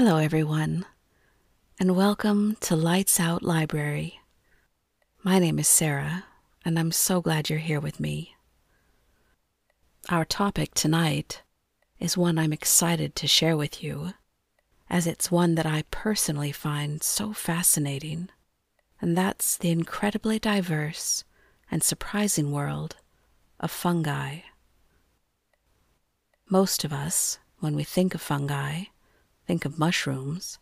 Hello, everyone, and welcome to Lights Out Library. My name is Sarah, and I'm so glad you're here with me. Our topic tonight is one I'm excited to share with you, as it's one that I personally find so fascinating, and that's the incredibly diverse and surprising world of fungi. Most of us, when we think of fungi, think of mushrooms,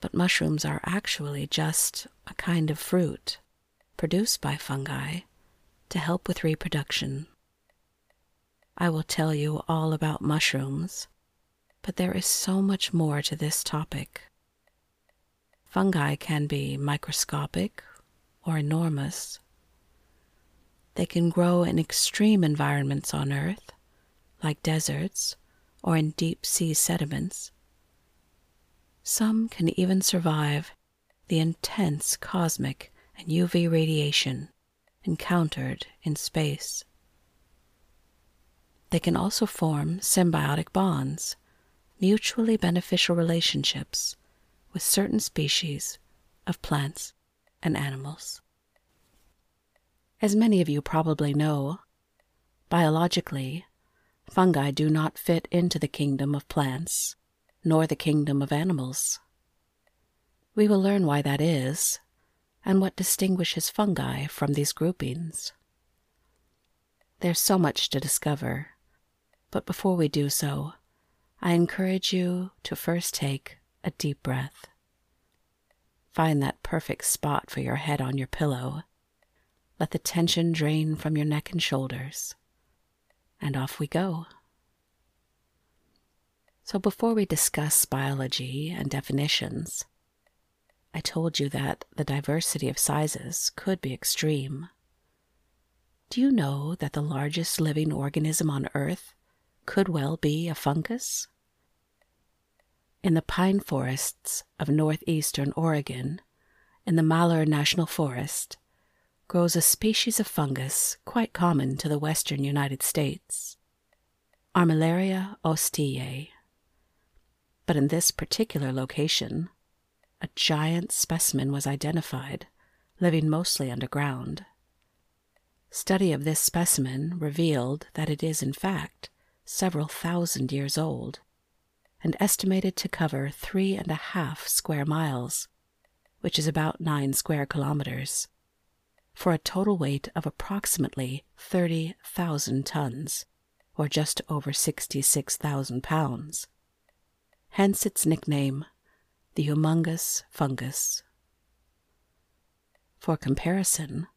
but mushrooms are actually just a kind of fruit produced by fungi to help with reproduction. I will tell you all about mushrooms, but there is so much more to this topic. Fungi can be microscopic or enormous. They can grow in extreme environments on Earth, like deserts or in deep sea sediments. Some can even survive the intense cosmic and UV radiation encountered in space. They can also form symbiotic bonds, mutually beneficial relationships with certain species of plants and animals. As many of you probably know, biologically, fungi do not fit into the kingdom of plants nor the kingdom of animals. We will learn why that is and what distinguishes fungi from these groupings. There's so much to discover, but before we do so, I encourage you to first take a deep breath. Find that perfect spot for your head on your pillow. Let the tension drain from your neck and shoulders. And off we go. So, before we discuss biology and definitions, I told you that the diversity of sizes could be extreme. Do you know that the largest living organism on Earth could well be a fungus? In the pine forests of northeastern Oregon, in the Malheur National Forest, grows a species of fungus quite common to the western United States, Armillaria ostoyae. But in this particular location, a giant specimen was identified, living mostly underground. Study of this specimen revealed that it is, in fact, several thousand years old and estimated to cover three and a half square miles, which is about nine square kilometers, for a total weight of approximately 30,000 tons, or just over 66,000 pounds. Hence its nickname, the humongous fungus. For comparison,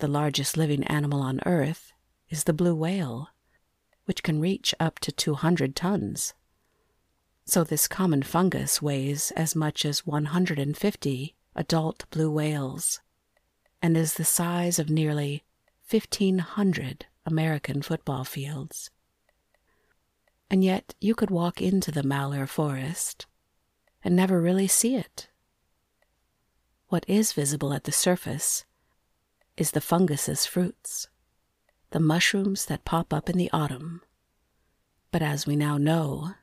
the largest living animal on Earth is the blue whale, which can reach up to 200 tons. So, this common fungus weighs as much as 150 adult blue whales and is the size of nearly 1,500 American football fields. And yet, you could walk into the Malheur Forest and never really see it. What is visible at the surface is the fungus's fruits, the mushrooms that pop up in the autumn. But as we now know,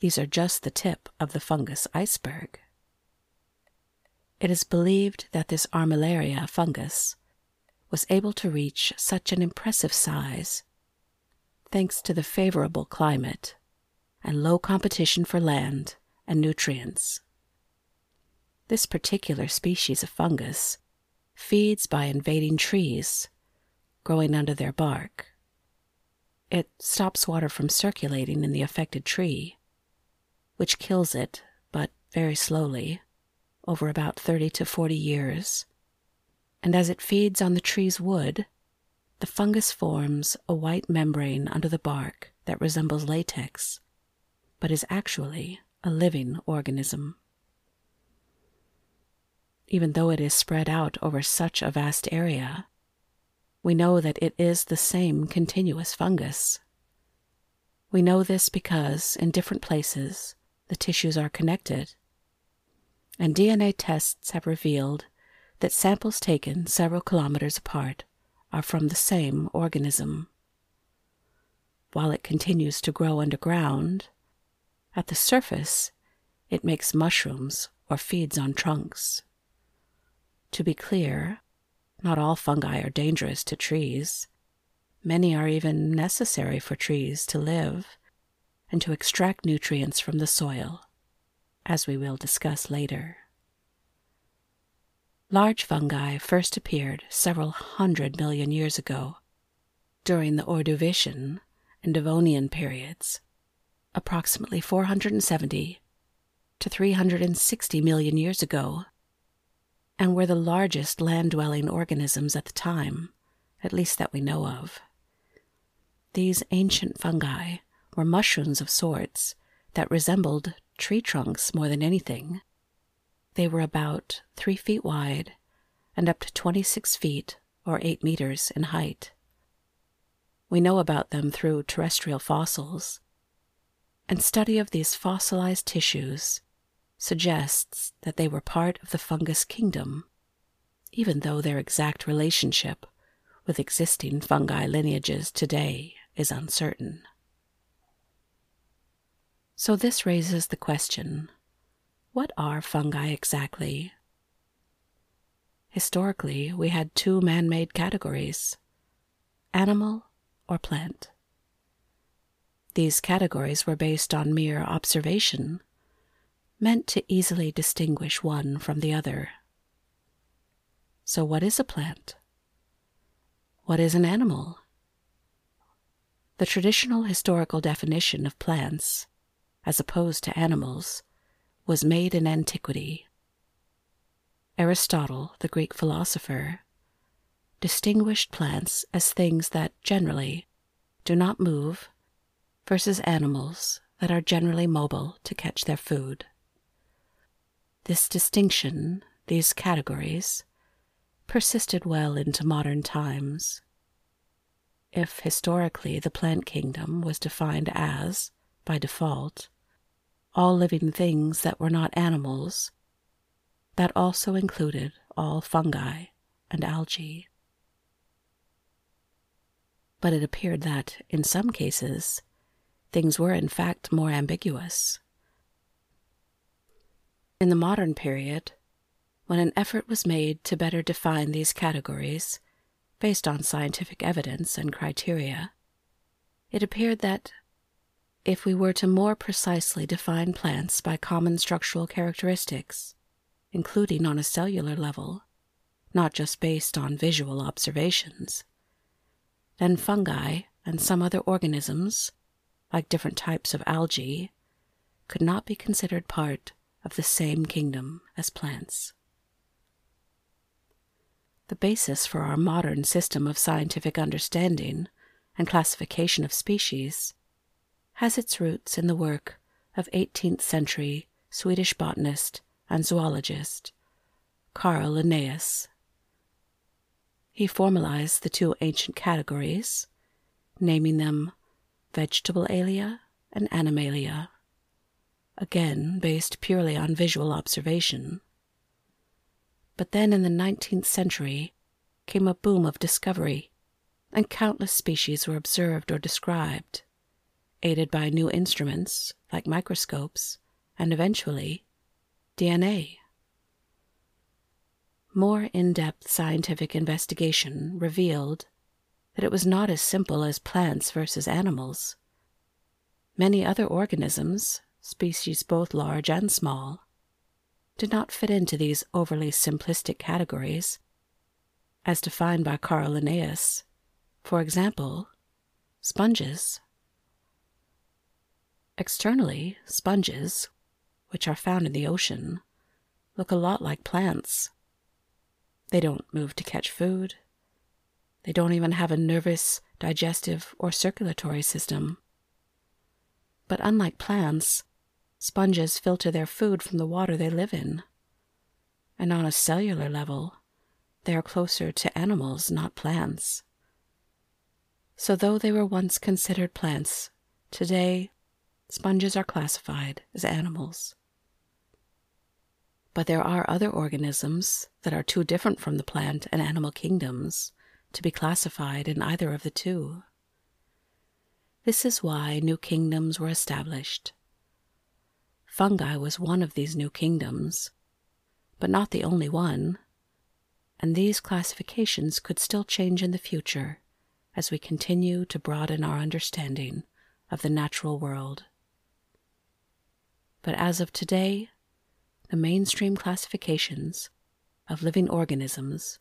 these are just the tip of the fungus iceberg. It is believed that this Armillaria fungus was able to reach such an impressive size thanks to the favorable climate and low competition for land and nutrients. This particular species of fungus feeds by invading trees, growing under their bark. It stops water from circulating in the affected tree, which kills it, but very slowly, over about 30 to 40 years. And as it feeds on the tree's wood, the fungus forms a white membrane under the bark that resembles latex, but is actually a living organism. Even though it is spread out over such a vast area, we know that it is the same continuous fungus. We know this because in different places the tissues are connected, and DNA tests have revealed that samples taken several kilometers apart are from the same organism. While it continues to grow underground, at the surface, it makes mushrooms or feeds on trunks. To be clear, not all fungi are dangerous to trees. Many are even necessary for trees to live and to extract nutrients from the soil, as we will discuss later. Large fungi first appeared several hundred million years ago during the Ordovician and Devonian periods, approximately 470 to 360 million years ago, and were the largest land dwelling organisms at the time, at least that we know of. These ancient fungi were mushrooms of sorts that resembled tree trunks more than anything. They were about three feet wide and up to 26 feet or 8 meters in height. We know about them through terrestrial fossils, and study of these fossilized tissues suggests that they were part of the fungus kingdom, even though their exact relationship with existing fungi lineages today is uncertain. So, this raises the question what are fungi exactly? Historically, we had two man made categories animal or plant. These categories were based on mere observation, meant to easily distinguish one from the other. So, what is a plant? What is an animal? The traditional historical definition of plants, as opposed to animals, was made in antiquity. Aristotle, the Greek philosopher, distinguished plants as things that generally do not move versus animals that are generally mobile to catch their food. This distinction, these categories, persisted well into modern times if historically the plant kingdom was defined as, by default, all living things that were not animals, that also included all fungi and algae. But it appeared that, in some cases, things were in fact more ambiguous. In the modern period, when an effort was made to better define these categories, based on scientific evidence and criteria, it appeared that if we were to more precisely define plants by common structural characteristics, including on a cellular level, not just based on visual observations, then fungi and some other organisms, like different types of algae, could not be considered part of the same kingdom as plants. The basis for our modern system of scientific understanding and classification of species has its roots in the work of 18th century Swedish botanist and zoologist Carl Linnaeus. He formalized the two ancient categories, naming them vegetabilia and animalia, again based purely on visual observation. But then in the 19th century came a boom of discovery, and countless species were observed or described, aided by new instruments like microscopes and eventually DNA. More in depth scientific investigation revealed that it was not as simple as plants versus animals. Many other organisms, species both large and small, did not fit into these overly simplistic categories, as defined by Carl Linnaeus. For example, sponges. Externally, sponges, which are found in the ocean, look a lot like plants. They don't move to catch food. They don't even have a nervous, digestive, or circulatory system. But unlike plants, Sponges filter their food from the water they live in. And on a cellular level, they are closer to animals, not plants. So, though they were once considered plants, today sponges are classified as animals. But there are other organisms that are too different from the plant and animal kingdoms to be classified in either of the two. This is why new kingdoms were established Fungi was one of these new kingdoms, but not the only one, and these classifications could still change in the future as we continue to broaden our understanding of the natural world. But as of today, the mainstream classifications of living organisms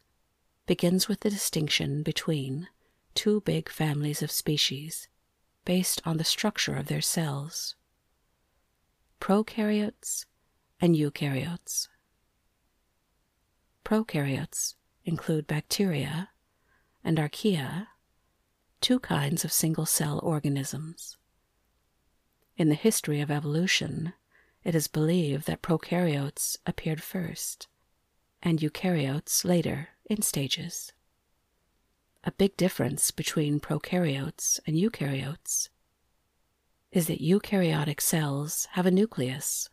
begins with the distinction between two big families of species based on the structure of their cells prokaryotes and eukaryotes. Prokaryotes include bacteria and archaea, two kinds of single cell organisms. In the history of evolution, it is believed that prokaryotes appeared first and eukaryotes later in stages. A big difference between prokaryotes and eukaryotes is that eukaryotic cells have a nucleus.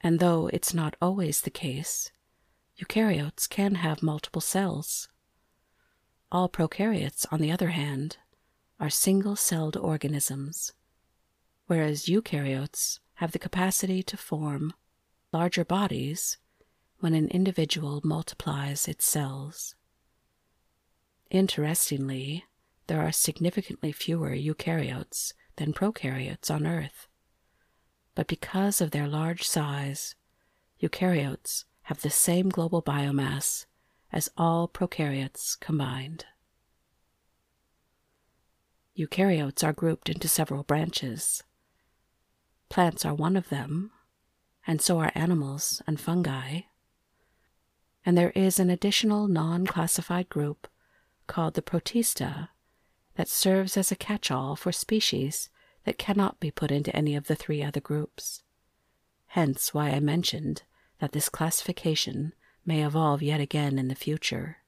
And though it's not always the case, eukaryotes can have multiple cells. All prokaryotes, on the other hand, are single celled organisms, whereas eukaryotes have the capacity to form larger bodies when an individual multiplies its cells. Interestingly, there are significantly fewer eukaryotes than prokaryotes on Earth. But because of their large size, eukaryotes have the same global biomass as all prokaryotes combined. Eukaryotes are grouped into several branches. Plants are one of them, and so are animals and fungi. And there is an additional non classified group called the Protista that serves as a catch all for species that cannot be put into any of the three other groups. Hence why I mentioned that this classification may evolve yet again in the future.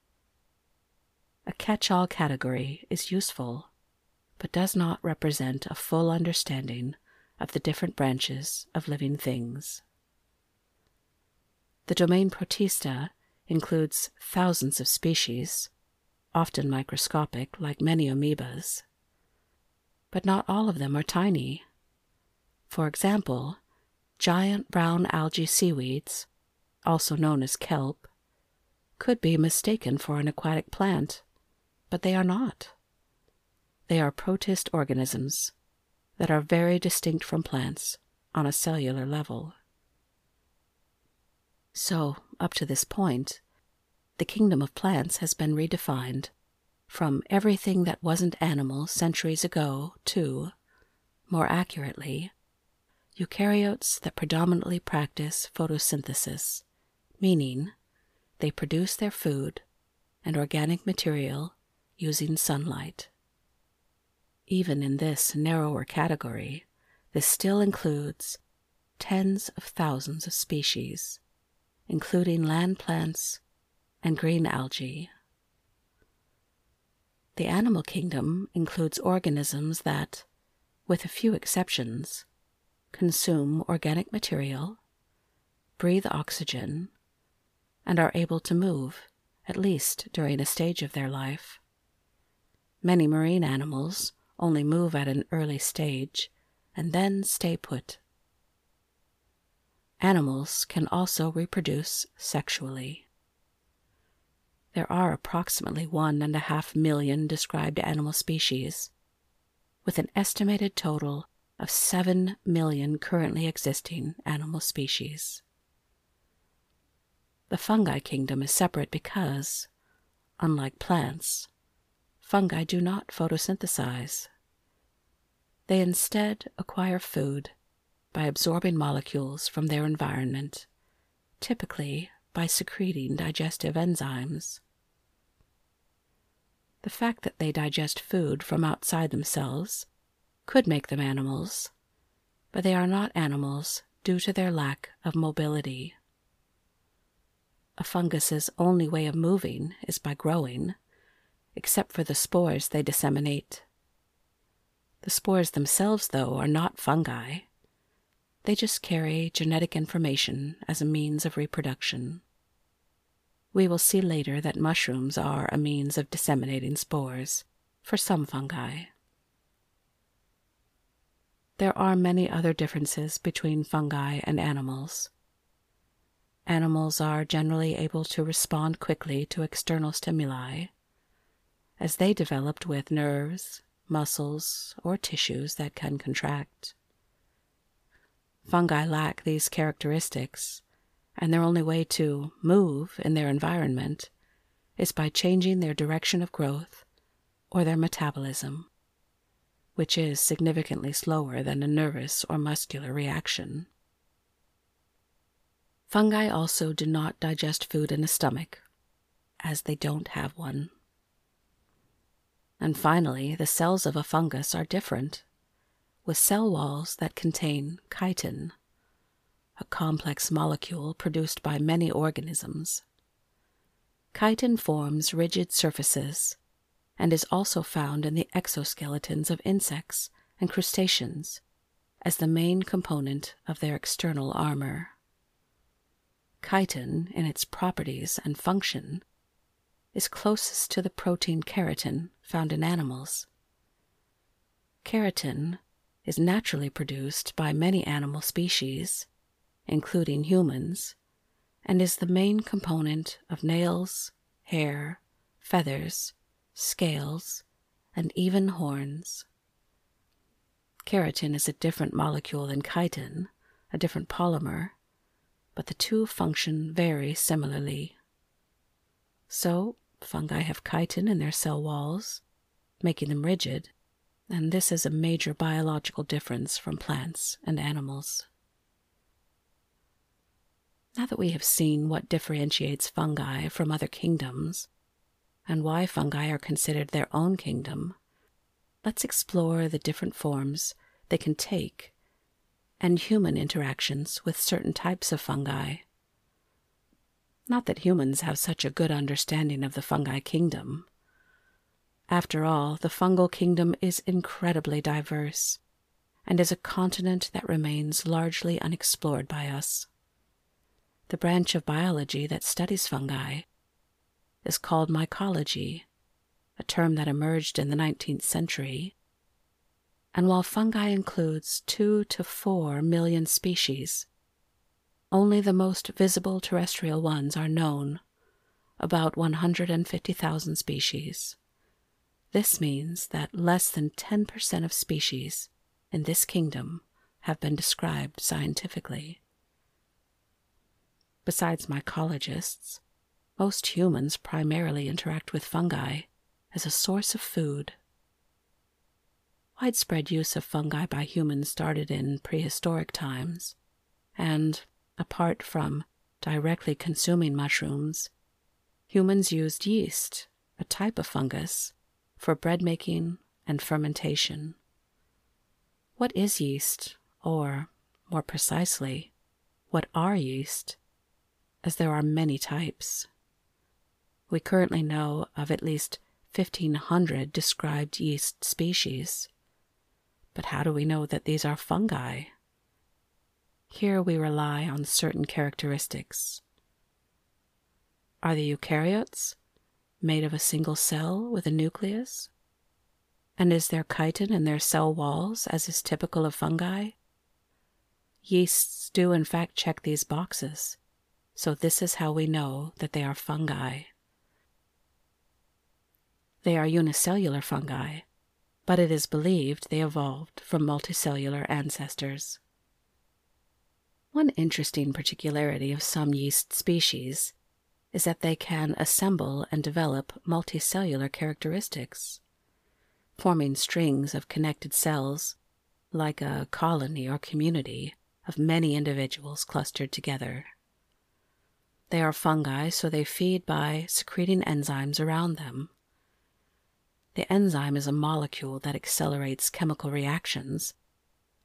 A catch all category is useful, but does not represent a full understanding of the different branches of living things. The domain Protista includes thousands of species, often microscopic like many amoebas. But not all of them are tiny. For example, giant brown algae seaweeds, also known as kelp, could be mistaken for an aquatic plant, but they are not. They are protist organisms that are very distinct from plants on a cellular level. So, up to this point, the kingdom of plants has been redefined from everything that wasn't animal centuries ago to, more accurately, eukaryotes that predominantly practice photosynthesis, meaning they produce their food and organic material using sunlight. Even in this narrower category, this still includes tens of thousands of species including land plants and green algae. The animal kingdom includes organisms that, with a few exceptions, consume organic material, breathe oxygen, and are able to move, at least during a stage of their life. Many marine animals only move at an early stage and then stay put. Animals can also reproduce sexually. There are approximately one and a half million described animal species, with an estimated total of seven million currently existing animal species. The fungi kingdom is separate because, unlike plants, fungi do not photosynthesize. They instead acquire food by absorbing molecules from their environment, typically by secreting digestive enzymes. The fact that they digest food from outside themselves could make them animals, but they are not animals due to their lack of mobility. A fungus's only way of moving is by growing, except for the spores they disseminate. The spores themselves, though, are not fungi. They just carry genetic information as a means of reproduction. We will see later that mushrooms are a means of disseminating spores for some fungi. there are many other differences between fungi and animals. Animals are generally able to respond quickly to external stimuli, as they developed with nerves, muscles, or tissues that can contract. Fungi lack these characteristics, and their only way to move in their environment is by changing their direction of growth or their metabolism, which is significantly slower than a nervous or muscular reaction. Fungi also do not digest food in a stomach, as they don't have one. And finally, the cells of a fungus are different, with cell walls that contain chitin, a complex molecule produced by many organisms. Chitin forms rigid surfaces and is also found in the exoskeletons of insects and crustaceans as the main component of their external armor. Chitin, in its properties and function, is closest to the protein keratin found in animals. Keratin is naturally produced by many animal species, including humans, and is the main component of nails, hair, feathers, scales, and even horns. Keratin is a different molecule than chitin, a different polymer, but the two function very similarly. So, fungi have chitin in their cell walls, making them rigid, and this is a major biological difference from plants and animals. Now that we have seen what differentiates fungi from other kingdoms, and why fungi are considered their own kingdom, let's explore the different forms they can take and human interactions with certain types of fungi. Not that humans have such a good understanding of the fungi kingdom. After all, the fungal kingdom is incredibly diverse and is a continent that remains largely unexplored by us. The branch of biology that studies fungi is called mycology, a term that emerged in the 19th century. And while fungi includes two to four million species, only the most visible terrestrial ones are known, about 150,000 species. This means that less than 10% of species in this kingdom have been described scientifically. Besides mycologists, most humans primarily interact with fungi as a source of food. Widespread use of fungi by humans started in prehistoric times, and, apart from directly consuming mushrooms, humans used yeast, a type of fungus, for bread making and fermentation. What is yeast, or, more precisely, what are yeast? as there are many types. We currently know of at least 1,500 described yeast species. But how do we know that these are fungi? Here we rely on certain characteristics. Are the eukaryotes made of a single cell with a nucleus? And is there chitin in their cell walls, as is typical of fungi? Yeasts do, in fact, check these boxes so this is how we know that they are fungi. They are unicellular fungi, but it is believed they evolved from multicellular ancestors. One interesting particularity of some yeast species is that they can assemble and develop multicellular characteristics, forming strings of connected cells like a colony or community of many individuals clustered together. They are fungi, so they feed by secreting enzymes around them. The enzyme is a molecule that accelerates chemical reactions,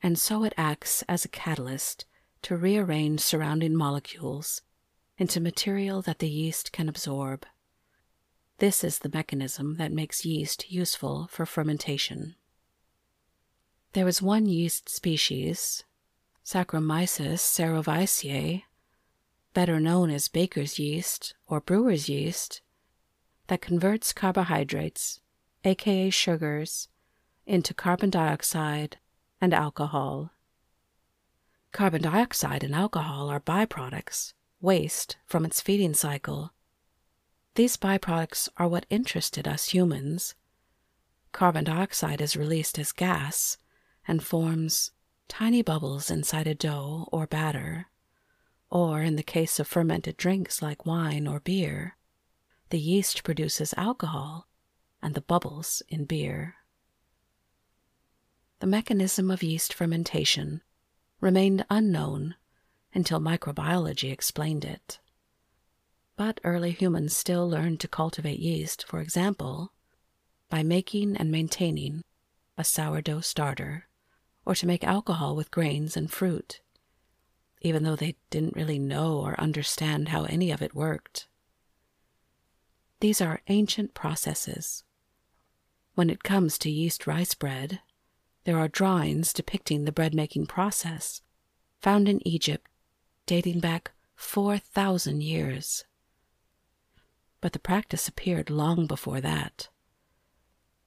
and so it acts as a catalyst to rearrange surrounding molecules into material that the yeast can absorb. This is the mechanism that makes yeast useful for fermentation. There is one yeast species, Saccharomyces cerevisiae, better known as baker's yeast or brewer's yeast, that converts carbohydrates, aka sugars, into carbon dioxide and alcohol. Carbon dioxide and alcohol are byproducts, waste from its feeding cycle. These byproducts are what interested us humans. Carbon dioxide is released as gas and forms tiny bubbles inside a dough or batter. Or, in the case of fermented drinks like wine or beer, the yeast produces alcohol and the bubbles in beer. The mechanism of yeast fermentation remained unknown until microbiology explained it. But early humans still learned to cultivate yeast, for example, by making and maintaining a sourdough starter, or to make alcohol with grains and fruit, even though they didn't really know or understand how any of it worked. These are ancient processes. When it comes to yeast rice bread, there are drawings depicting the bread making process found in Egypt dating back 4,000 years. But the practice appeared long before that.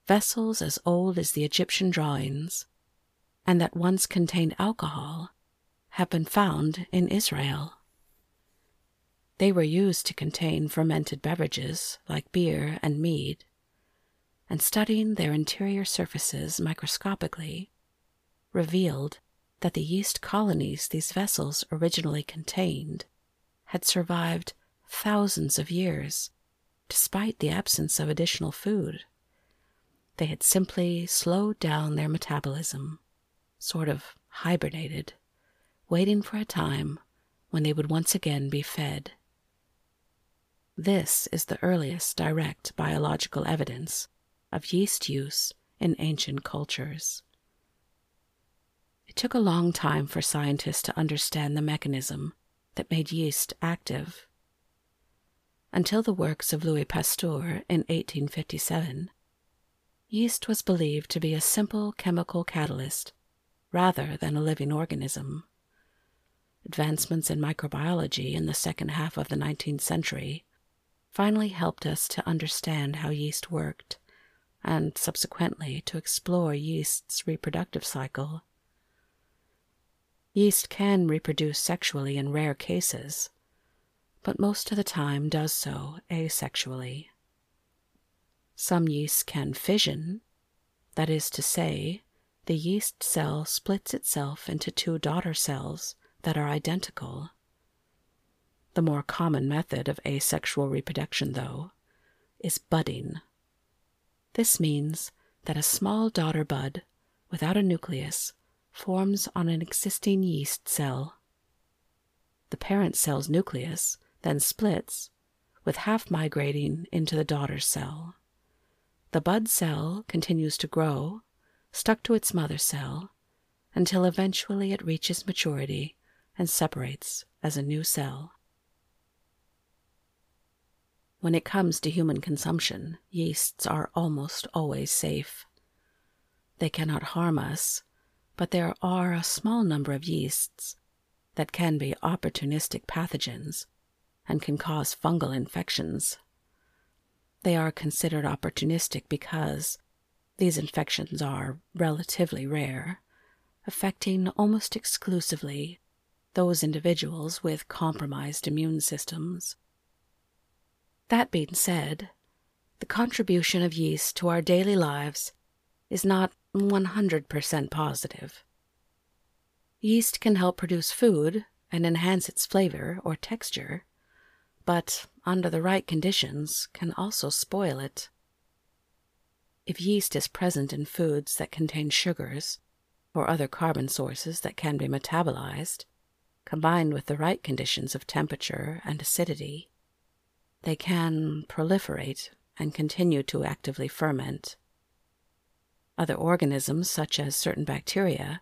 Vessels as old as the Egyptian drawings and that once contained alcohol have been found in Israel. They were used to contain fermented beverages like beer and mead, and studying their interior surfaces microscopically revealed that the yeast colonies these vessels originally contained had survived thousands of years despite the absence of additional food. They had simply slowed down their metabolism, sort of hibernated, waiting for a time when they would once again be fed. This is the earliest direct biological evidence of yeast use in ancient cultures. It took a long time for scientists to understand the mechanism that made yeast active. Until the works of Louis Pasteur in 1857, yeast was believed to be a simple chemical catalyst rather than a living organism. Advancements in microbiology in the second half of the 19th century finally helped us to understand how yeast worked and subsequently to explore yeast's reproductive cycle. Yeast can reproduce sexually in rare cases, but most of the time does so asexually. Some yeasts can fission, that is to say, the yeast cell splits itself into two daughter cells that are identical. The more common method of asexual reproduction, though, is budding. This means that a small daughter bud without a nucleus forms on an existing yeast cell. The parent cell's nucleus then splits, with half migrating into the daughter cell. The bud cell continues to grow, stuck to its mother cell, until eventually it reaches maturity and separates as a new cell. When it comes to human consumption, yeasts are almost always safe. They cannot harm us, but there are a small number of yeasts that can be opportunistic pathogens and can cause fungal infections. They are considered opportunistic because these infections are relatively rare, affecting almost exclusively those individuals with compromised immune systems. That being said, the contribution of yeast to our daily lives is not 100% positive. Yeast can help produce food and enhance its flavor or texture, but under the right conditions can also spoil it. If yeast is present in foods that contain sugars or other carbon sources that can be metabolized, combined with the right conditions of temperature and acidity, they can proliferate and continue to actively ferment. Other organisms, such as certain bacteria,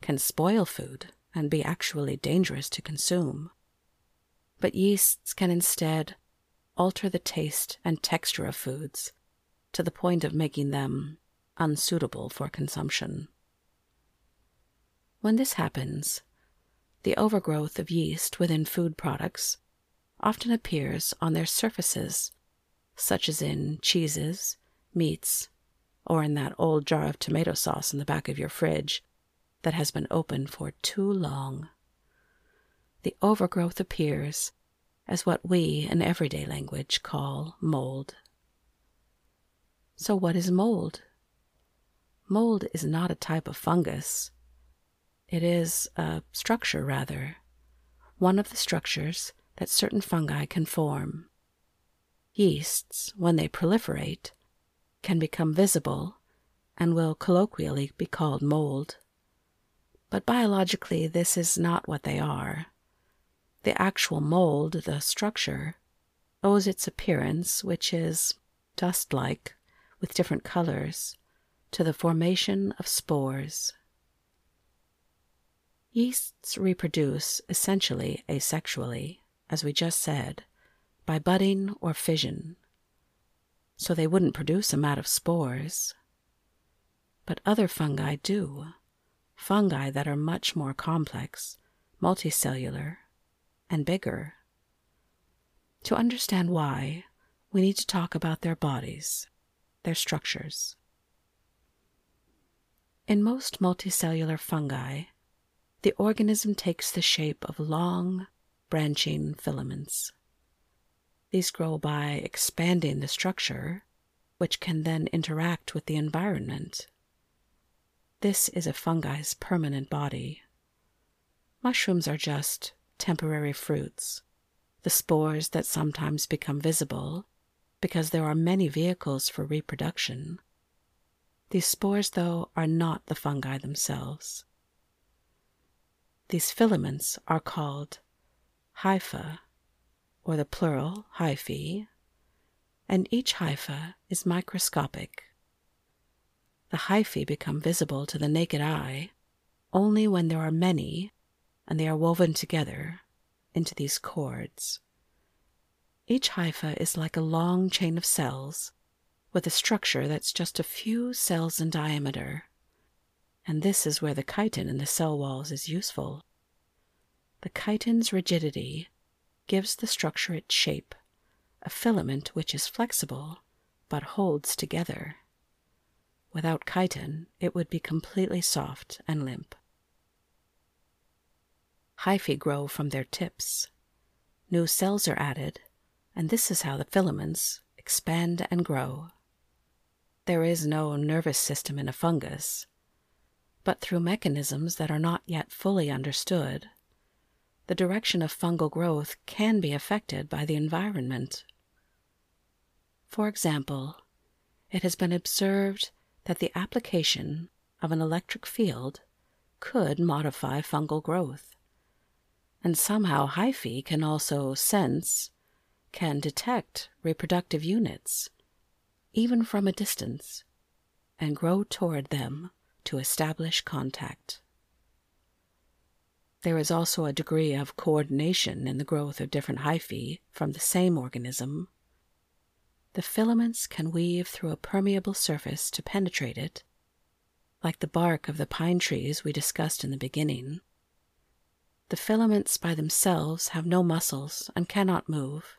can spoil food and be actually dangerous to consume. But yeasts can instead alter the taste and texture of foods to the point of making them unsuitable for consumption. When this happens, the overgrowth of yeast within food products often appears on their surfaces, such as in cheeses, meats, or in that old jar of tomato sauce in the back of your fridge that has been open for too long. The overgrowth appears as what we in everyday language call mold. So, what is mold? Mold is not a type of fungus. It is a structure, rather, one of the structures that certain fungi can form. Yeasts, when they proliferate, can become visible and will colloquially be called mold. But biologically, this is not what they are. The actual mold, the structure, owes its appearance, which is dust like with different colors, to the formation of spores. Yeasts reproduce essentially asexually, as we just said, by budding or fission. So they wouldn't produce a mat of spores. But other fungi do, fungi that are much more complex, multicellular, and bigger. To understand why, we need to talk about their bodies, their structures. In most multicellular fungi, the organism takes the shape of long, branching filaments. These grow by expanding the structure, which can then interact with the environment. This is a fungi's permanent body. Mushrooms are just temporary fruits, the spores that sometimes become visible because there are many vehicles for reproduction. These spores, though, are not the fungi themselves. These filaments are called hypha, or the plural hyphae, and each hypha is microscopic. The hyphae become visible to the naked eye only when there are many and they are woven together into these cords. Each hypha is like a long chain of cells with a structure that's just a few cells in diameter and this is where the chitin in the cell walls is useful. The chitin's rigidity gives the structure its shape, a filament which is flexible but holds together. Without chitin, it would be completely soft and limp. Hyphae grow from their tips. New cells are added, and this is how the filaments expand and grow. There is no nervous system in a fungus, but through mechanisms that are not yet fully understood, the direction of fungal growth can be affected by the environment. For example, it has been observed that the application of an electric field could modify fungal growth. And somehow hyphae can also sense, can detect reproductive units, even from a distance, and grow toward them to establish contact. There is also a degree of coordination in the growth of different hyphae from the same organism. The filaments can weave through a permeable surface to penetrate it, like the bark of the pine trees we discussed in the beginning. The filaments by themselves have no muscles and cannot move.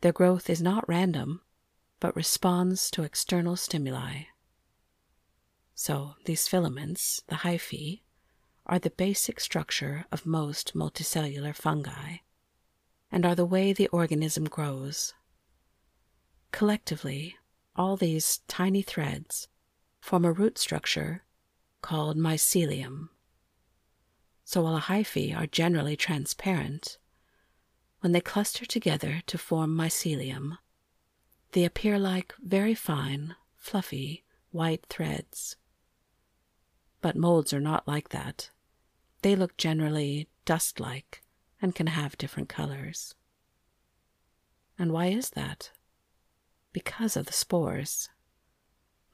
Their growth is not random, but responds to external stimuli. So these filaments, the hyphae, are the basic structure of most multicellular fungi and are the way the organism grows. Collectively, all these tiny threads form a root structure called mycelium. So while hyphae are generally transparent, when they cluster together to form mycelium, they appear like very fine, fluffy, white threads. But molds are not like that. They look generally dust like and can have different colors. And why is that? Because of the spores.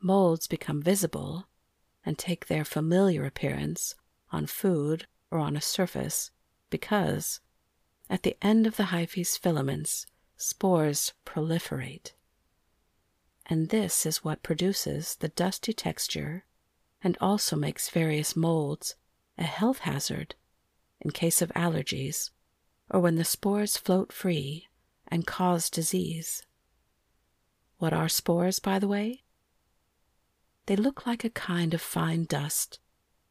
Molds become visible and take their familiar appearance on food or on a surface because, at the end of the hyphae's filaments, spores proliferate. And this is what produces the dusty texture and also makes various molds a health hazard in case of allergies or when the spores float free and cause disease. What are spores, by the way? They look like a kind of fine dust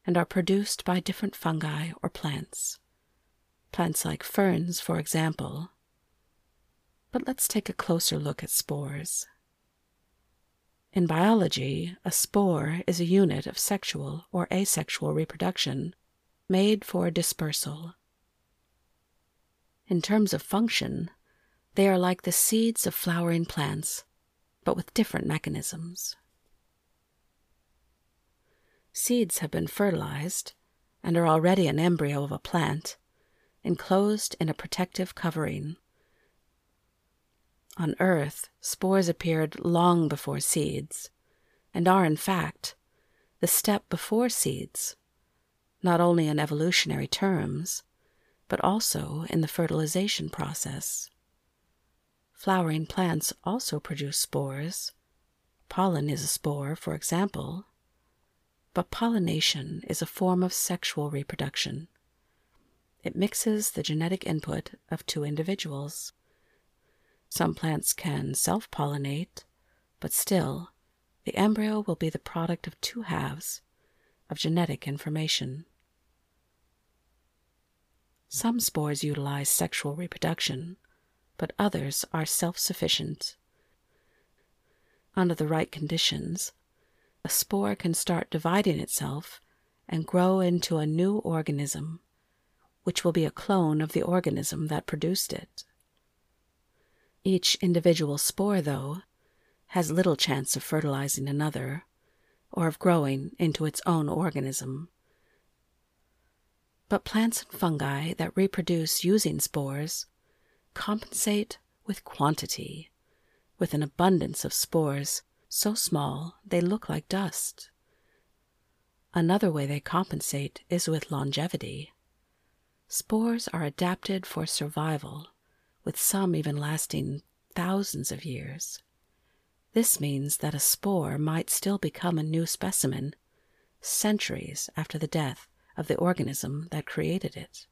and are produced by different fungi or plants. Plants like ferns, for example. But let's take a closer look at spores. In biology, a spore is a unit of sexual or asexual reproduction made for dispersal. In terms of function, they are like the seeds of flowering plants, but with different mechanisms. Seeds have been fertilized and are already an embryo of a plant, enclosed in a protective covering. On Earth, spores appeared long before seeds, and are, in fact, the step before seeds, not only in evolutionary terms, but also in the fertilization process. Flowering plants also produce spores. Pollen is a spore, for example. But pollination is a form of sexual reproduction. It mixes the genetic input of two individuals. Some plants can self pollinate, but still, the embryo will be the product of two halves of genetic information. Some spores utilize sexual reproduction, but others are self sufficient. Under the right conditions, a spore can start dividing itself and grow into a new organism, which will be a clone of the organism that produced it. Each individual spore, though, has little chance of fertilizing another or of growing into its own organism. But plants and fungi that reproduce using spores compensate with quantity, with an abundance of spores so small they look like dust. Another way they compensate is with longevity. Spores are adapted for survival, with some even lasting thousands of years. This means that a spore might still become a new specimen centuries after the death of the organism that created it.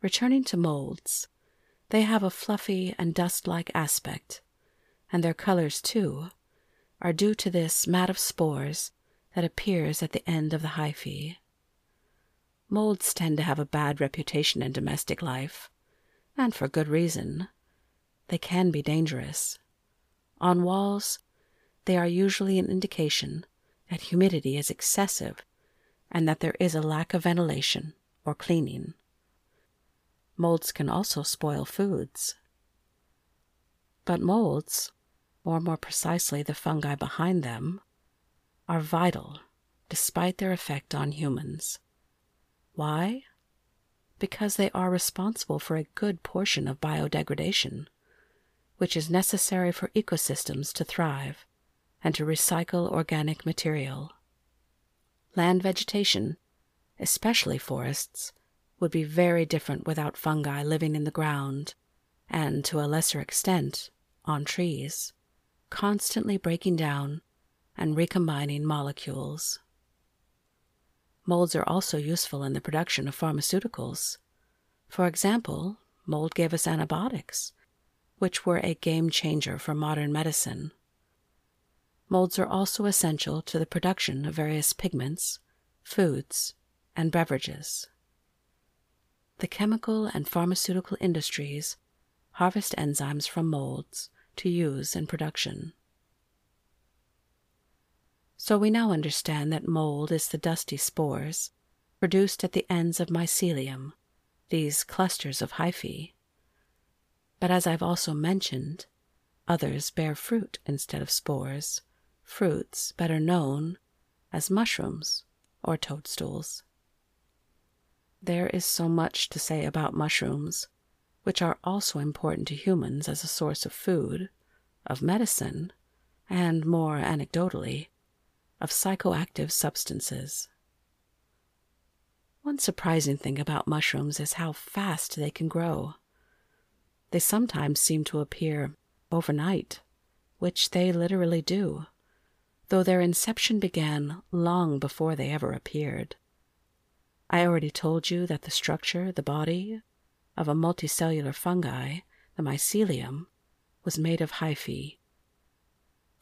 Returning to molds, they have a fluffy and dust like aspect, and their colors, too, are due to this mat of spores that appears at the end of the hyphae. Molds tend to have a bad reputation in domestic life, and for good reason. They can be dangerous. On walls, they are usually an indication that humidity is excessive and that there is a lack of ventilation or cleaning. Molds can also spoil foods. But molds, or more precisely the fungi behind them, are vital despite their effect on humans. Why? Because they are responsible for a good portion of biodegradation, which is necessary for ecosystems to thrive and to recycle organic material. Land vegetation, especially forests, would be very different without fungi living in the ground and, to a lesser extent, on trees, constantly breaking down and recombining molecules. Molds are also useful in the production of pharmaceuticals. For example, mold gave us antibiotics, which were a game changer for modern medicine. Molds are also essential to the production of various pigments, foods, and beverages. The chemical and pharmaceutical industries harvest enzymes from molds to use in production. So we now understand that mold is the dusty spores produced at the ends of mycelium, these clusters of hyphae. But as I've also mentioned, others bear fruit instead of spores fruits better known as mushrooms or toadstools. There is so much to say about mushrooms, which are also important to humans as a source of food, of medicine, and more anecdotally, of psychoactive substances. One surprising thing about mushrooms is how fast they can grow. They sometimes seem to appear overnight, which they literally do though their inception began long before they ever appeared. I already told you that the structure, the body, of a multicellular fungi, the mycelium, was made of hyphae.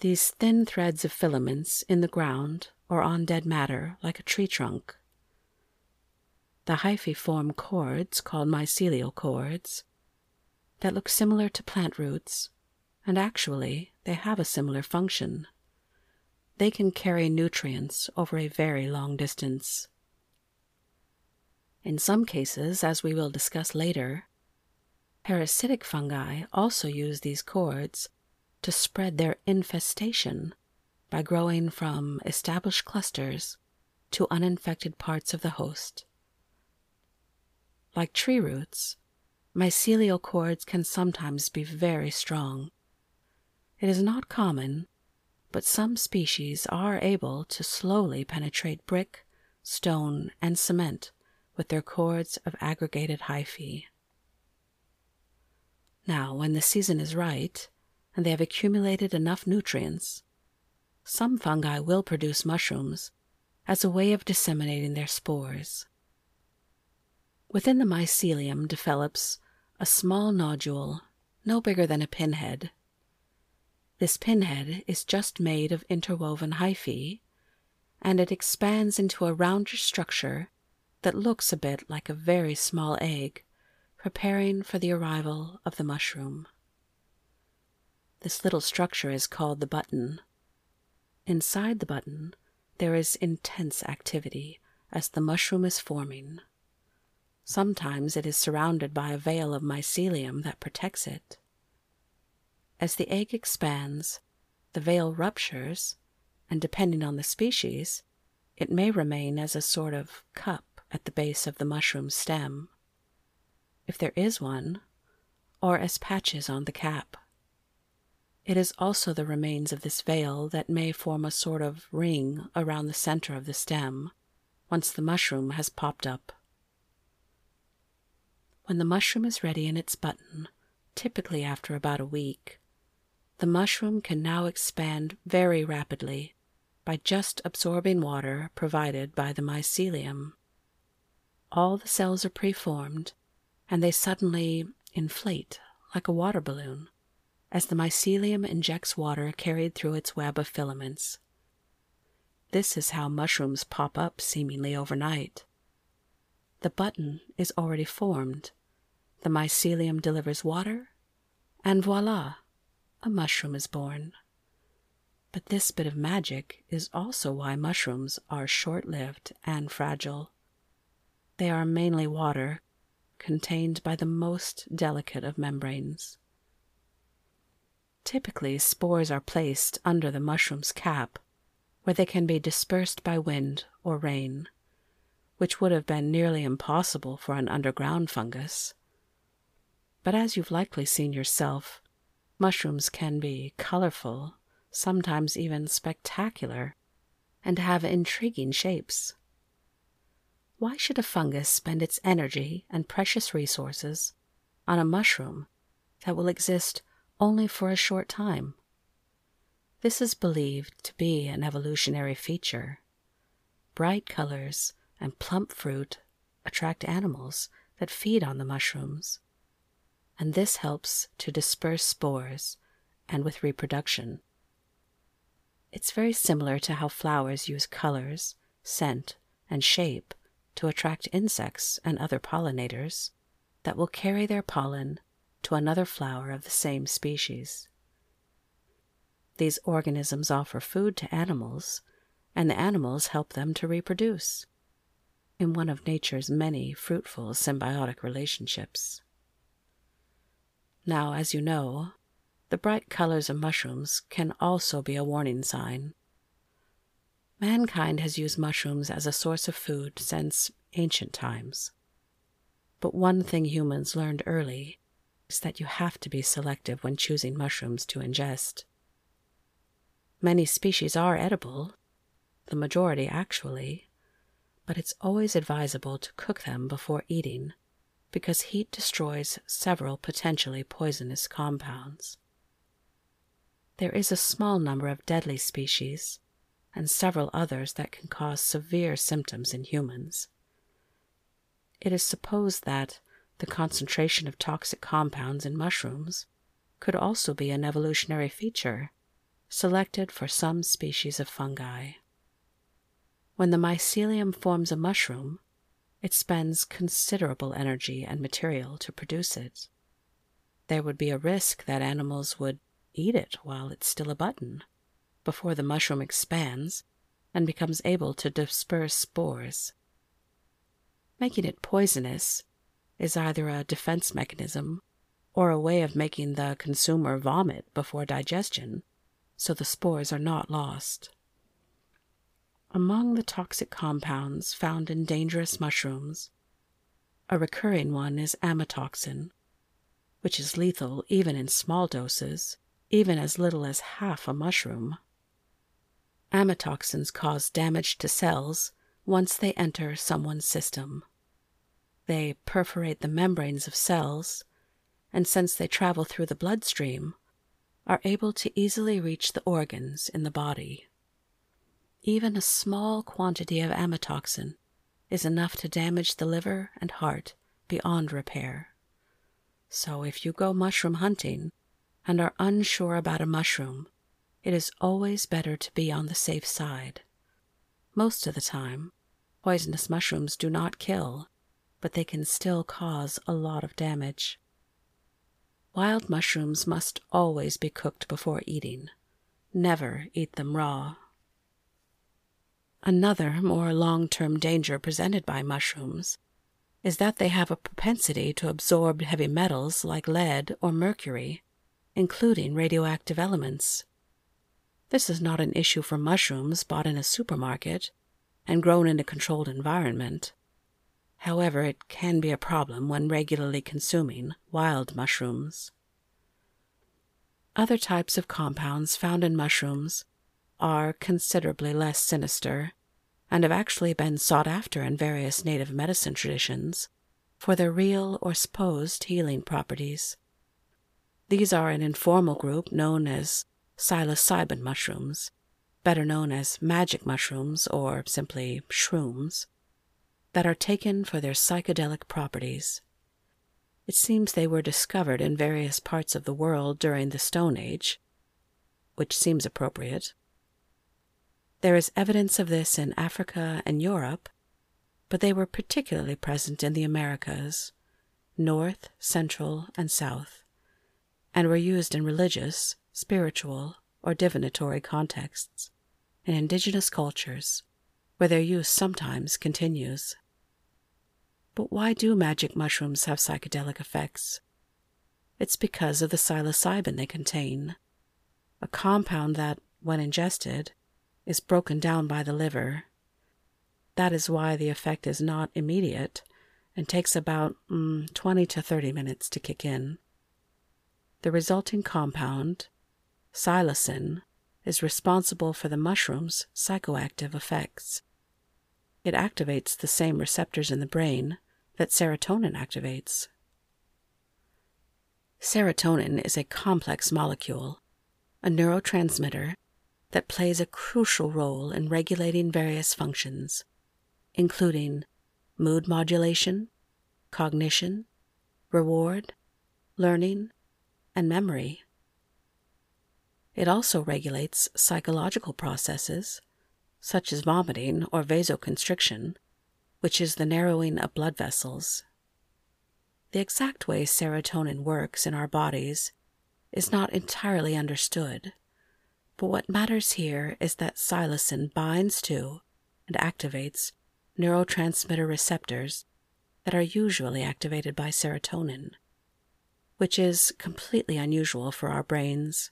These thin threads of filaments in the ground or on dead matter like a tree trunk. The hyphae form cords called mycelial cords that look similar to plant roots, and actually they have a similar function. They can carry nutrients over a very long distance. In some cases, as we will discuss later, parasitic fungi also use these cords to spread their infestation by growing from established clusters to uninfected parts of the host. Like tree roots, mycelial cords can sometimes be very strong. It is not common, but some species are able to slowly penetrate brick, stone, and cement with their cords of aggregated hyphae. Now, when the season is right and they have accumulated enough nutrients, some fungi will produce mushrooms as a way of disseminating their spores. Within the mycelium develops a small nodule no bigger than a pinhead. This pinhead is just made of interwoven hyphae, and it expands into a rounder structure that looks a bit like a very small egg, preparing for the arrival of the mushroom. This little structure is called the button. Inside the button, there is intense activity as the mushroom is forming. Sometimes it is surrounded by a veil of mycelium that protects it. As the egg expands, the veil ruptures, and depending on the species, it may remain as a sort of cup at the base of the mushroom stem, if there is one, or as patches on the cap. It is also the remains of this veil that may form a sort of ring around the center of the stem once the mushroom has popped up. When the mushroom is ready in its button, typically after about a week, the mushroom can now expand very rapidly by just absorbing water provided by the mycelium all the cells are preformed, and they suddenly inflate like a water balloon as the mycelium injects water carried through its web of filaments. This is how mushrooms pop up seemingly overnight. The button is already formed, the mycelium delivers water, and voila, a mushroom is born. But this bit of magic is also why mushrooms are short lived and fragile. They are mainly water, contained by the most delicate of membranes. Typically, spores are placed under the mushroom's cap, where they can be dispersed by wind or rain, which would have been nearly impossible for an underground fungus. But as you've likely seen yourself, mushrooms can be colorful, sometimes even spectacular, and have intriguing shapes. Why should a fungus spend its energy and precious resources on a mushroom that will exist only for a short time? This is believed to be an evolutionary feature. Bright colors and plump fruit attract animals that feed on the mushrooms, and this helps to disperse spores and with reproduction. It's very similar to how flowers use colors, scent, and shape to attract insects and other pollinators that will carry their pollen to another flower of the same species. These organisms offer food to animals, and the animals help them to reproduce in one of nature's many fruitful symbiotic relationships. Now, as you know, the bright colors of mushrooms can also be a warning sign Mankind has used mushrooms as a source of food since ancient times. But one thing humans learned early that you have to be selective when choosing mushrooms to ingest. Many species are edible, the majority actually, but it's always advisable to cook them before eating because heat destroys several potentially poisonous compounds. There is a small number of deadly species and several others that can cause severe symptoms in humans. It is supposed that the concentration of toxic compounds in mushrooms could also be an evolutionary feature selected for some species of fungi. When the mycelium forms a mushroom, it spends considerable energy and material to produce it. There would be a risk that animals would eat it while it's still a button, before the mushroom expands and becomes able to disperse spores. Making it poisonous is either a defense mechanism or a way of making the consumer vomit before digestion so the spores are not lost. Among the toxic compounds found in dangerous mushrooms, a recurring one is amatoxin, which is lethal even in small doses, even as little as half a mushroom. Amatoxins cause damage to cells once they enter someone's system. They perforate the membranes of cells, and since they travel through the bloodstream, are able to easily reach the organs in the body. Even a small quantity of amatoxin is enough to damage the liver and heart beyond repair. So if you go mushroom hunting and are unsure about a mushroom, it is always better to be on the safe side. Most of the time, poisonous mushrooms do not kill, but they can still cause a lot of damage. Wild mushrooms must always be cooked before eating. Never eat them raw. Another, more long term danger presented by mushrooms is that they have a propensity to absorb heavy metals like lead or mercury, including radioactive elements. This is not an issue for mushrooms bought in a supermarket and grown in a controlled environment. However, it can be a problem when regularly consuming wild mushrooms. Other types of compounds found in mushrooms are considerably less sinister and have actually been sought after in various native medicine traditions for their real or supposed healing properties. These are an informal group known as psilocybin mushrooms, better known as magic mushrooms or simply shrooms, that are taken for their psychedelic properties. It seems they were discovered in various parts of the world during the Stone Age, which seems appropriate. There is evidence of this in Africa and Europe, but they were particularly present in the Americas, North, Central, and South, and were used in religious, spiritual, or divinatory contexts in indigenous cultures, where their use sometimes continues. But why do magic mushrooms have psychedelic effects? It's because of the psilocybin they contain, a compound that, when ingested, is broken down by the liver. That is why the effect is not immediate and takes about mm, 20 to 30 minutes to kick in. The resulting compound, psilocin, is responsible for the mushroom's psychoactive effects. It activates the same receptors in the brain that serotonin activates. Serotonin is a complex molecule, a neurotransmitter that plays a crucial role in regulating various functions, including mood modulation, cognition, reward, learning, and memory. It also regulates psychological processes, such as vomiting or vasoconstriction, which is the narrowing of blood vessels. The exact way serotonin works in our bodies is not entirely understood, but what matters here is that psilocin binds to and activates neurotransmitter receptors that are usually activated by serotonin, which is completely unusual for our brains.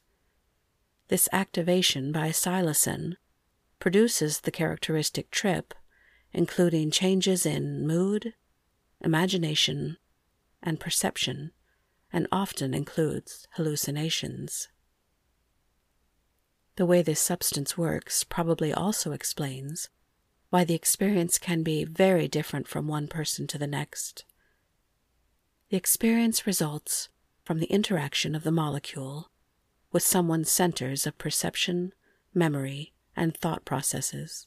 This activation by psilocin produces the characteristic trip including changes in mood, imagination, and perception, and often includes hallucinations. The way this substance works probably also explains why the experience can be very different from one person to the next. The experience results from the interaction of the molecule with someone's centers of perception, memory, and thought processes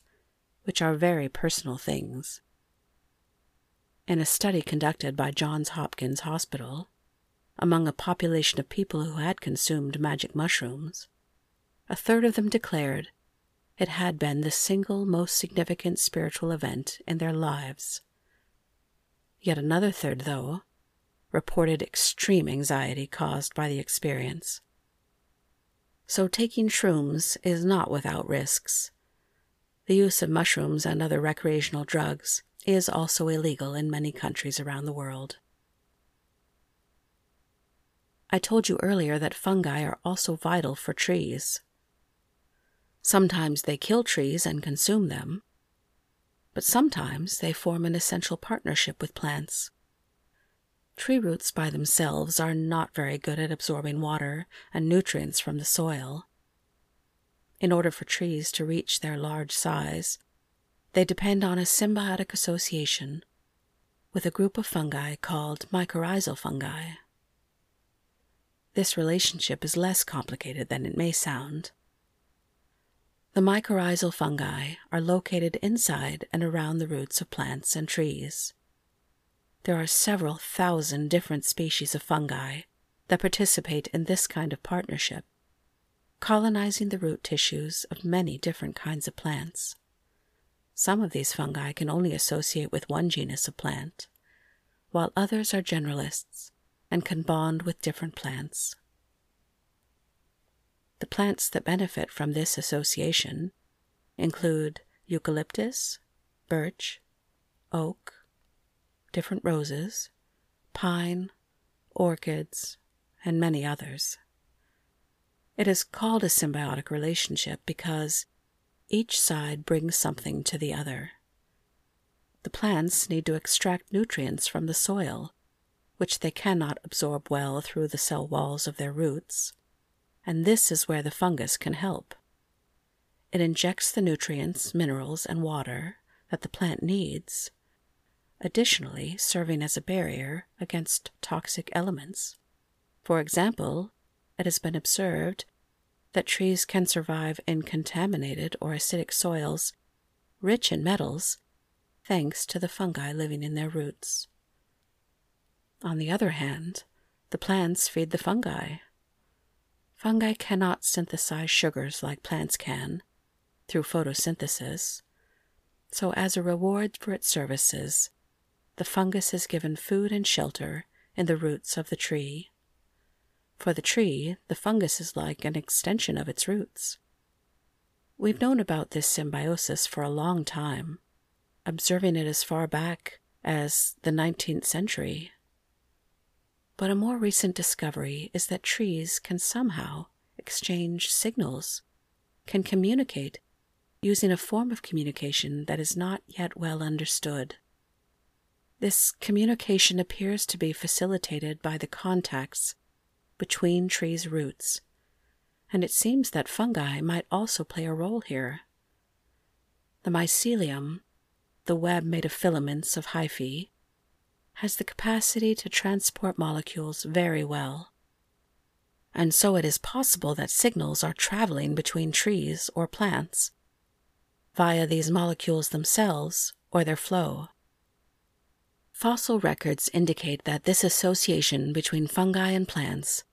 which are very personal things. In a study conducted by Johns Hopkins Hospital, among a population of people who had consumed magic mushrooms, a third of them declared it had been the single most significant spiritual event in their lives. Yet another third, though, reported extreme anxiety caused by the experience. So taking shrooms is not without risks. The use of mushrooms and other recreational drugs is also illegal in many countries around the world. I told you earlier that fungi are also vital for trees. Sometimes they kill trees and consume them, but sometimes they form an essential partnership with plants. Tree roots by themselves are not very good at absorbing water and nutrients from the soil. In order for trees to reach their large size, they depend on a symbiotic association with a group of fungi called mycorrhizal fungi. This relationship is less complicated than it may sound. The mycorrhizal fungi are located inside and around the roots of plants and trees. There are several thousand different species of fungi that participate in this kind of partnership, colonizing the root tissues of many different kinds of plants. Some of these fungi can only associate with one genus of plant, while others are generalists and can bond with different plants. The plants that benefit from this association include eucalyptus, birch, oak, different roses, pine, orchids, and many others. It is called a symbiotic relationship because each side brings something to the other. The plants need to extract nutrients from the soil, which they cannot absorb well through the cell walls of their roots and this is where the fungus can help. It injects the nutrients, minerals, and water that the plant needs, additionally, serving as a barrier against toxic elements. For example, it has been observed that trees can survive in contaminated or acidic soils rich in metals thanks to the fungi living in their roots. On the other hand, the plants feed the fungi Fungi cannot synthesize sugars like plants can through photosynthesis. So, as a reward for its services, the fungus is given food and shelter in the roots of the tree. For the tree, the fungus is like an extension of its roots. We've known about this symbiosis for a long time, observing it as far back as the 19th century but a more recent discovery is that trees can somehow exchange signals, can communicate using a form of communication that is not yet well understood. This communication appears to be facilitated by the contacts between trees' roots, and it seems that fungi might also play a role here. The mycelium, the web made of filaments of hyphae, has the capacity to transport molecules very well. And so it is possible that signals are traveling between trees or plants via these molecules themselves or their flow. Fossil records indicate that this association between fungi and plants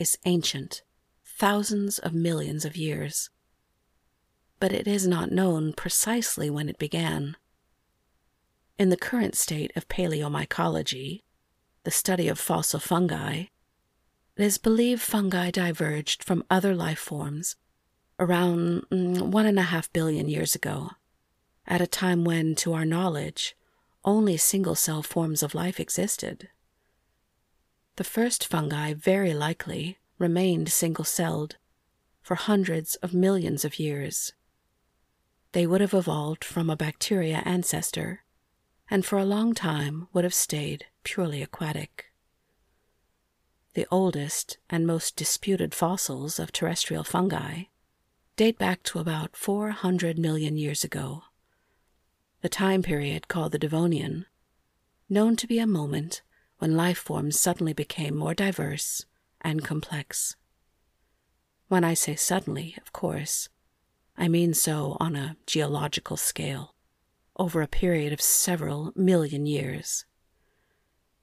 is ancient, thousands of millions of years. But it is not known precisely when it began. In the current state of paleomycology, the study of fossil fungi, it is believed fungi diverged from other life forms around mm, one and a half billion years ago, at a time when, to our knowledge, only single cell forms of life existed. The first fungi very likely remained single celled for hundreds of millions of years. They would have evolved from a bacteria ancestor and for a long time would have stayed purely aquatic. The oldest and most disputed fossils of terrestrial fungi date back to about 400 million years ago, the time period called the Devonian, known to be a moment when life forms suddenly became more diverse and complex. When I say suddenly, of course, I mean so on a geological scale over a period of several million years.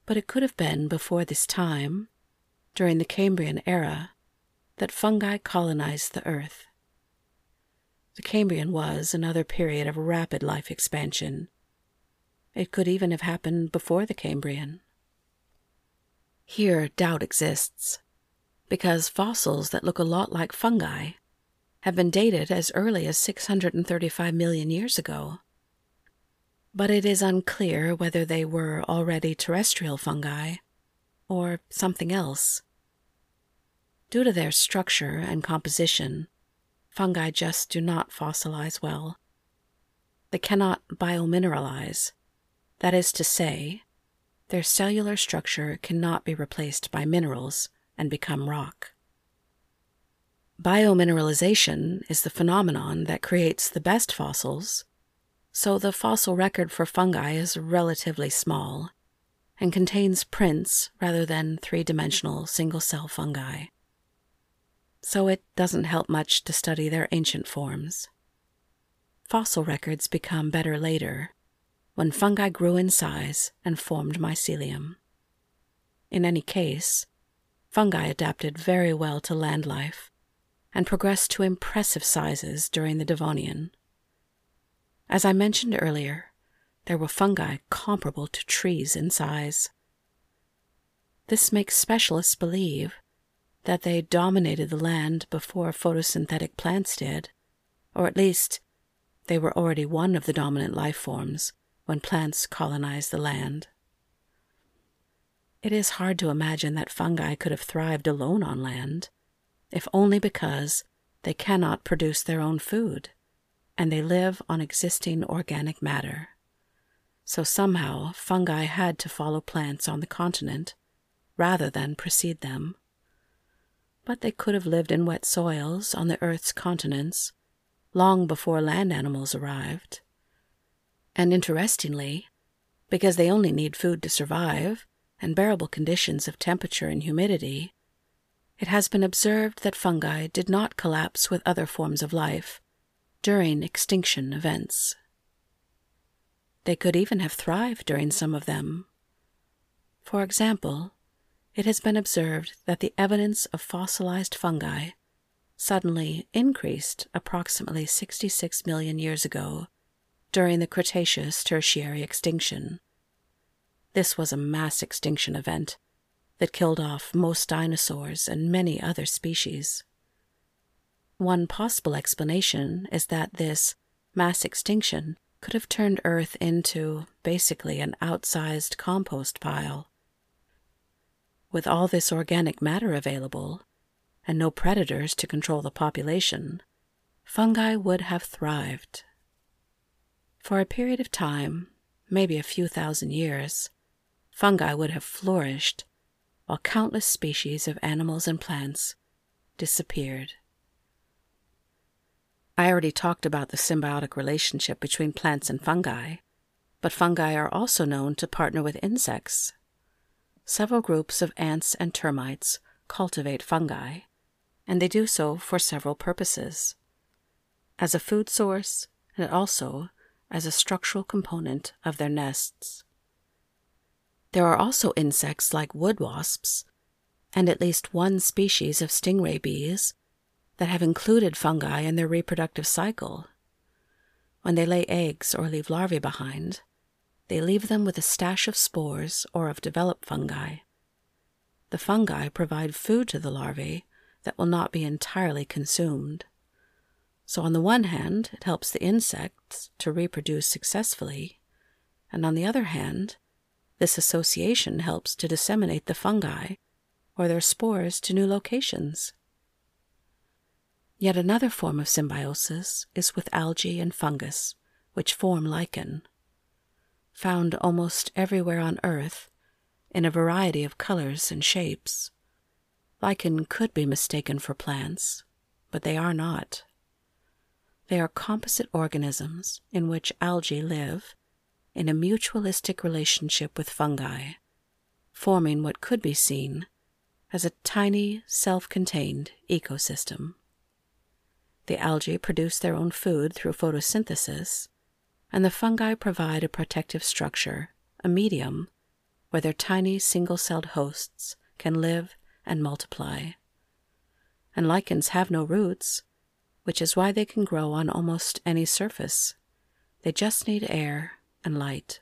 But it could have been before this time, during the Cambrian era, that fungi colonized the earth. the Cambrian was another period of rapid life expansion. It could even have happened before the Cambrian. Here, doubt exists, because fossils that look a lot like fungi have been dated as early as 635 million years ago. But it is unclear whether they were already terrestrial fungi or something else. Due to their structure and composition, fungi just do not fossilize well. They cannot biomineralize, that is to say, their cellular structure cannot be replaced by minerals and become rock. Biomineralization is the phenomenon that creates the best fossils, so the fossil record for fungi is relatively small and contains prints rather than three dimensional single cell fungi so it doesn't help much to study their ancient forms. Fossil records become better later, when fungi grew in size and formed mycelium. In any case, fungi adapted very well to land life and progressed to impressive sizes during the Devonian. As I mentioned earlier, there were fungi comparable to trees in size. This makes specialists believe that they dominated the land before photosynthetic plants did, or at least they were already one of the dominant life forms when plants colonized the land. It is hard to imagine that fungi could have thrived alone on land, if only because they cannot produce their own food, and they live on existing organic matter. So somehow fungi had to follow plants on the continent rather than precede them but they could have lived in wet soils on the Earth's continents long before land animals arrived. And interestingly, because they only need food to survive and bearable conditions of temperature and humidity, it has been observed that fungi did not collapse with other forms of life during extinction events. They could even have thrived during some of them. For example, it has been observed that the evidence of fossilized fungi suddenly increased approximately 66 million years ago during the Cretaceous Tertiary extinction. This was a mass extinction event that killed off most dinosaurs and many other species. One possible explanation is that this mass extinction could have turned Earth into basically an outsized compost pile with all this organic matter available, and no predators to control the population, fungi would have thrived. For a period of time, maybe a few thousand years, fungi would have flourished while countless species of animals and plants disappeared. I already talked about the symbiotic relationship between plants and fungi, but fungi are also known to partner with insects several groups of ants and termites cultivate fungi, and they do so for several purposes as a food source and also as a structural component of their nests. There are also insects like wood wasps and at least one species of stingless bees that have included fungi in their reproductive cycle. When they lay eggs or leave larvae behind, they leave them with a stash of spores or of developed fungi. The fungi provide food to the larvae that will not be entirely consumed. So, on the one hand, it helps the insects to reproduce successfully, and on the other hand, this association helps to disseminate the fungi or their spores to new locations. Yet another form of symbiosis is with algae and fungus, which form lichen found almost everywhere on Earth in a variety of colors and shapes. Lichen could be mistaken for plants, but they are not. They are composite organisms in which algae live in a mutualistic relationship with fungi, forming what could be seen as a tiny, self contained ecosystem. The algae produce their own food through photosynthesis and the fungi provide a protective structure, a medium, where their tiny single celled hosts can live and multiply. And lichens have no roots, which is why they can grow on almost any surface. They just need air and light.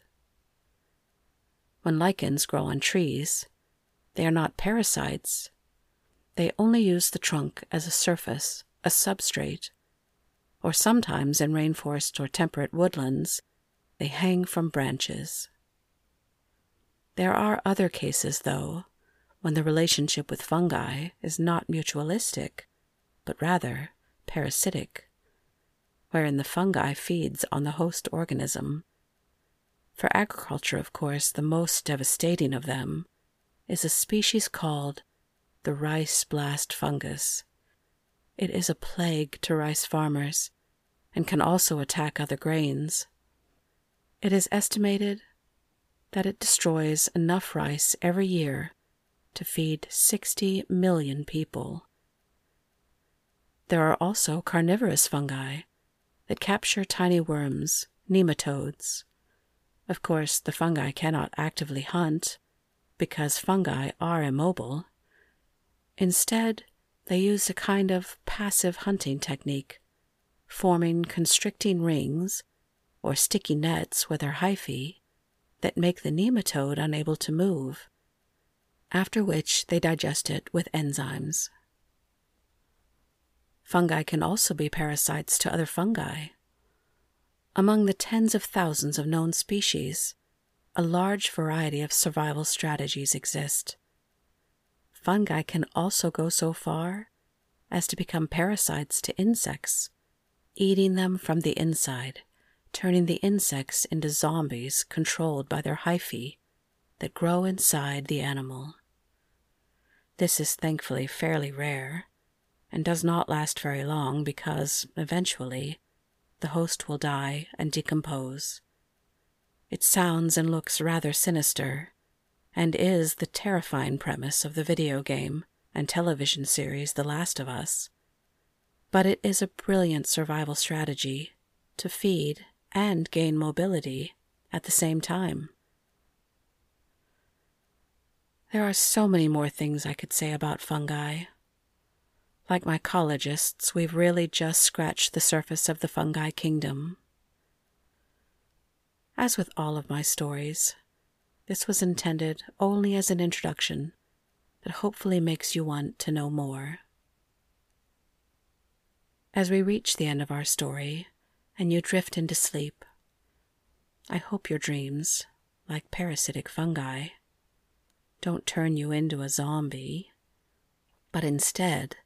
When lichens grow on trees, they are not parasites. They only use the trunk as a surface, a substrate, or sometimes in rainforest or temperate woodlands, they hang from branches. There are other cases, though, when the relationship with fungi is not mutualistic, but rather parasitic, wherein the fungi feeds on the host organism. For agriculture, of course, the most devastating of them is a species called the rice blast fungus. It is a plague to rice farmers and can also attack other grains. It is estimated that it destroys enough rice every year to feed 60 million people. There are also carnivorous fungi that capture tiny worms, nematodes. Of course, the fungi cannot actively hunt because fungi are immobile. Instead, they use a kind of passive hunting technique, forming constricting rings or sticky nets with their hyphae that make the nematode unable to move after which they digest it with enzymes. Fungi can also be parasites to other fungi. Among the tens of thousands of known species, a large variety of survival strategies exist. Fungi can also go so far as to become parasites to insects, eating them from the inside, turning the insects into zombies controlled by their hyphae that grow inside the animal. This is thankfully fairly rare and does not last very long because, eventually, the host will die and decompose. It sounds and looks rather sinister, and is the terrifying premise of the video game and television series The Last of Us. But it is a brilliant survival strategy to feed and gain mobility at the same time. There are so many more things I could say about fungi. Like mycologists, we've really just scratched the surface of the fungi kingdom. As with all of my stories, this was intended only as an introduction that hopefully makes you want to know more. As we reach the end of our story and you drift into sleep, I hope your dreams, like parasitic fungi, don't turn you into a zombie, but instead,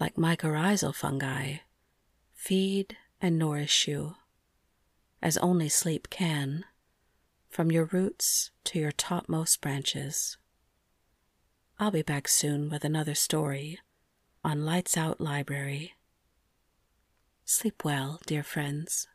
like mycorrhizal fungi, feed and nourish you, as only sleep can, from your roots to your topmost branches. I'll be back soon with another story on Lights Out Library. Sleep well, dear friends.